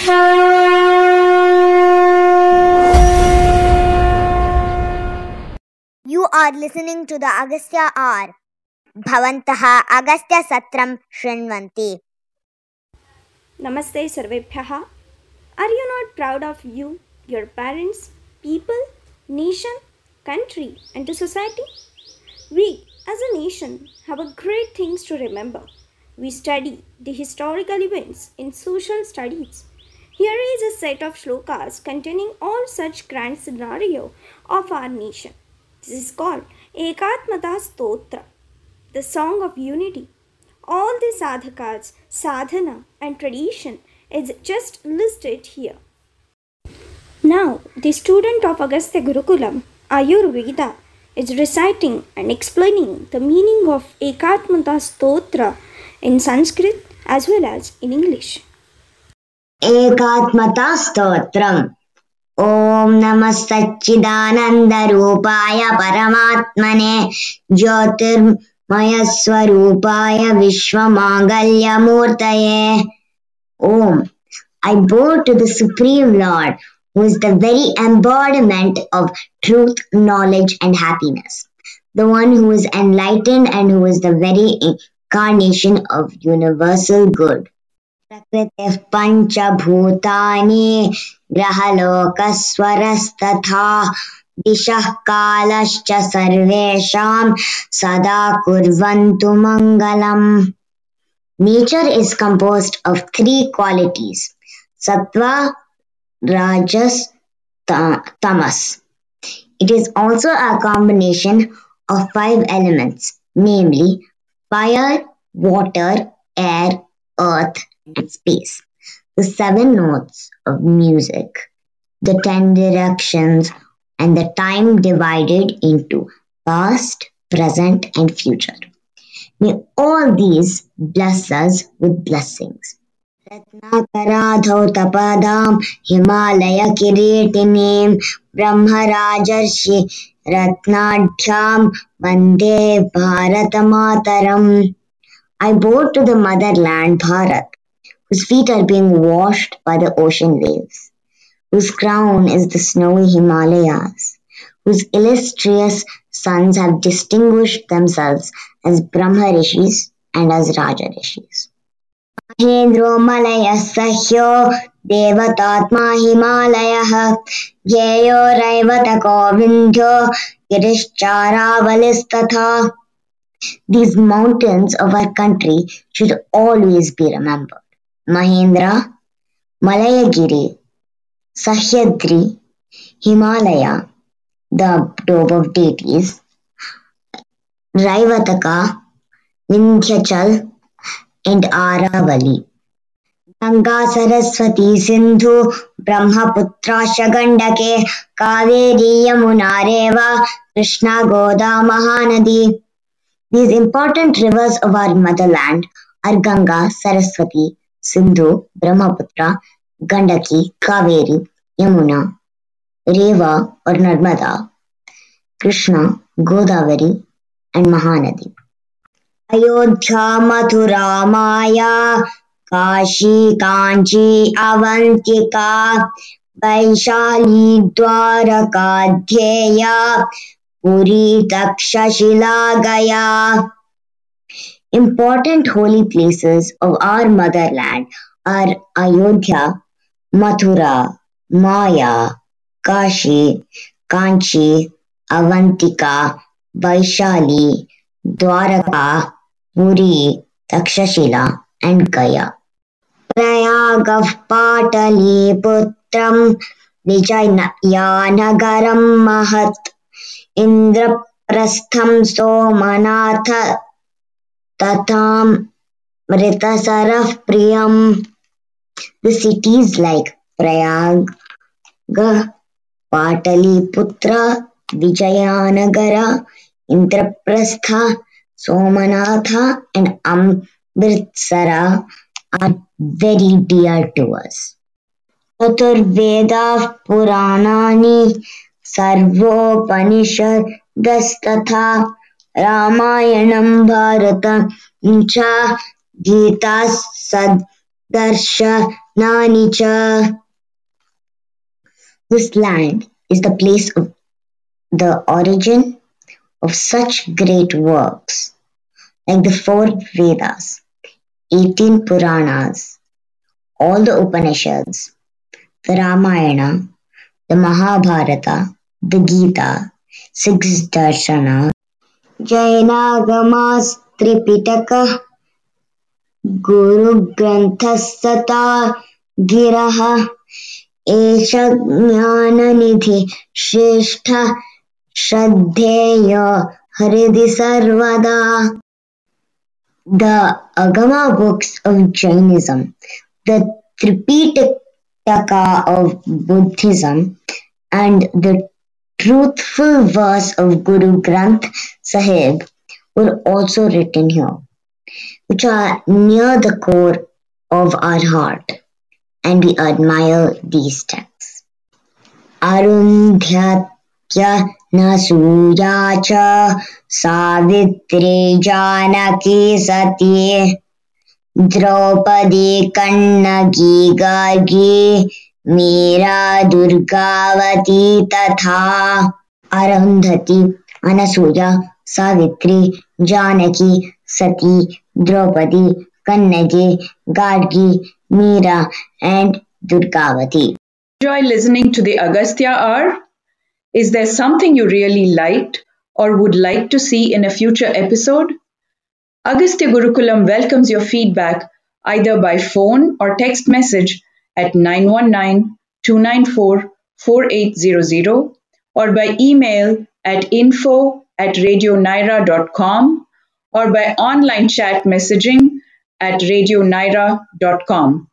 You are listening to the Agastya R. Bhavantaha Agastya Satram Shrinvanti. Namaste Sarvebhyaha. Are you not proud of you, your parents, people, nation, country, and to society? We, as a nation, have a great things to remember. We study the historical events in social studies. Here is a set of shlokas containing all such grand scenario of our nation. This is called Ekatmata Stotra, the song of unity. All the sadhakas, sadhana, and tradition is just listed here. Now, the student of Agastya Gurukulam, Ayurveda, is reciting and explaining the meaning of Ekatmata Stotra in Sanskrit as well as in English. एकात्मता स्तोत्रम् ॐ नमः सच्चिदानन्दरूपाय परमात्मने ज्योतिर्मयस्वरूपाय विश्वमाङ्गल्यमूर्तये ॐ I bow to the Supreme Lord, who is the very embodiment of truth, knowledge, and happiness, the one who is enlightened and who is the very incarnation of universal good. प्रकृति पंचभूतानि ग्रहलोकस्वरस्तथा दिशः कालश्च सर्वेषां सदा कुर्वन्तु मङ्गलम्। Nature is composed of three qualities sattva, rajas tamas. It is also a combination of five elements namely fire water air earth, and space. The seven notes of music, the ten directions, and the time divided into past, present, and future. May all these bless us with blessings. रत्नाकराधौ तपदां हिमालयकिरीटिनीं ब्रह्मराजर्षि रत्नाढ्यां वन्दे भारतमातरम् I bow to the motherland Bharat, whose feet are being washed by the ocean waves, whose crown is the snowy Himalayas, whose illustrious sons have distinguished themselves as Brahma Rishis and as Raja Rishis. महेन्द्रो मलयः सह्यो देवतात्मा हिमालयः ज्ञेयो रैवतको विन्ध्यो गिरिश्चारावलिस्तथा these mountains of our country should always be remembered. Mahendra, Malayagiri, Sahyadri, Himalaya, the dove of deities, Raivataka, Vindhyachal, and Aravali. Ganga Saraswati Sindhu Brahmaputrasha Gandake Kaveri Yamuna Reva Krishna Goda Mahanadi. These important rivers of our motherland are Ganga, Saraswati, Sindhu, Brahmaputra, Gandaki, Kaveri, Yamuna, Reva or Narmada, Krishna, Godavari, and Mahanadi. Ayodhya, Mathura, Maya, Kashi, Kanchi, Avantika, Vaishali, Dwaraka, Dheya, Puri Taxila Gaya important holy places of our motherland are Ayodhya Mathura Maya Kashi Kanchi Avantika Vaishali Dwarka Puri Taxila and Gaya Prayag Patali पुत्र विजय नगर महत्व इन्द्रप्रस्थं सोमनाथ तथां मृतसरः प्रियम्। The cities like Prayag Pataliputra Vijayanagar. Indraprastha Somnath and Amritsar are very dear to us चतुर्वेद पुराणा सर्वोपनिषदस्तथा रामायणं भारतं च Gita सदर्शनानि Rajnani cha. This land is the place of the origin of such great works like the four Vedas, 18 Puranas, all the Upanishads, the Ramayana, the Mahabharata, the Gita, six Darshana, Jainagamas, Tripitaka, गुरुग्रन्थस्तथा गिरः एष ज्ञाननिधि श्रेष्ठ श्रद्धेय हृदि सर्वदा The Agama books of Jainism, the Tripitaka of Buddhism, and the truthful verse of Guru Granth Sahib were also written here, which are near the core of our heart, and we admire these texts. Arundhyatya नसूया च सावित्री जानकी सती द्रौपदी कण्णकी गार्गी मीरा दुर्गावती तथा अरुन्धति अनसूया सावित्री जानकी सती Draupadi Kannagi gargi meera and durgavati enjoy listening to the agastya hour is there something you really liked or would like to see in a future episode? Agastya Gurukulam welcomes your feedback either by phone or text message at 919 294 4800 or by email at info at radionyra.com or by online chat messaging at radionyra.com.